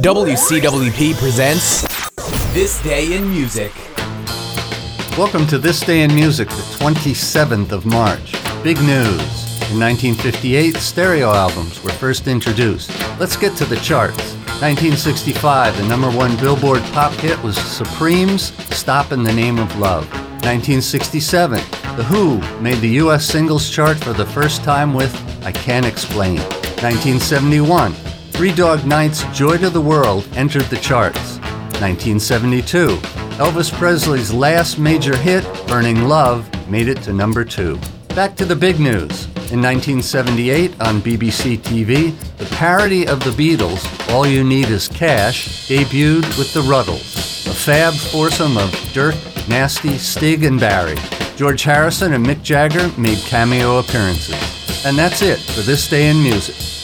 WCWP presents This Day in Music. Welcome to This Day in Music, the 27th of March. Big news. In 1958, stereo albums were first introduced. Let's get to the charts. 1965, the number one Billboard pop hit was Supreme's Stop in the Name of Love. 1967, The Who made the US singles chart for the first time with I Can't Explain. 1971, Three Dog Night's Joy to the World entered the charts. 1972, Elvis Presley's last major hit, Burning Love, made it to number two. Back to the big news. In 1978, on BBC TV, the parody of the Beatles, All You Need Is Cash, debuted with the Rutles, a fab foursome of Dirk, Nasty, Stig, and Barry. George Harrison and Mick Jagger made cameo appearances. And that's it for this day in music.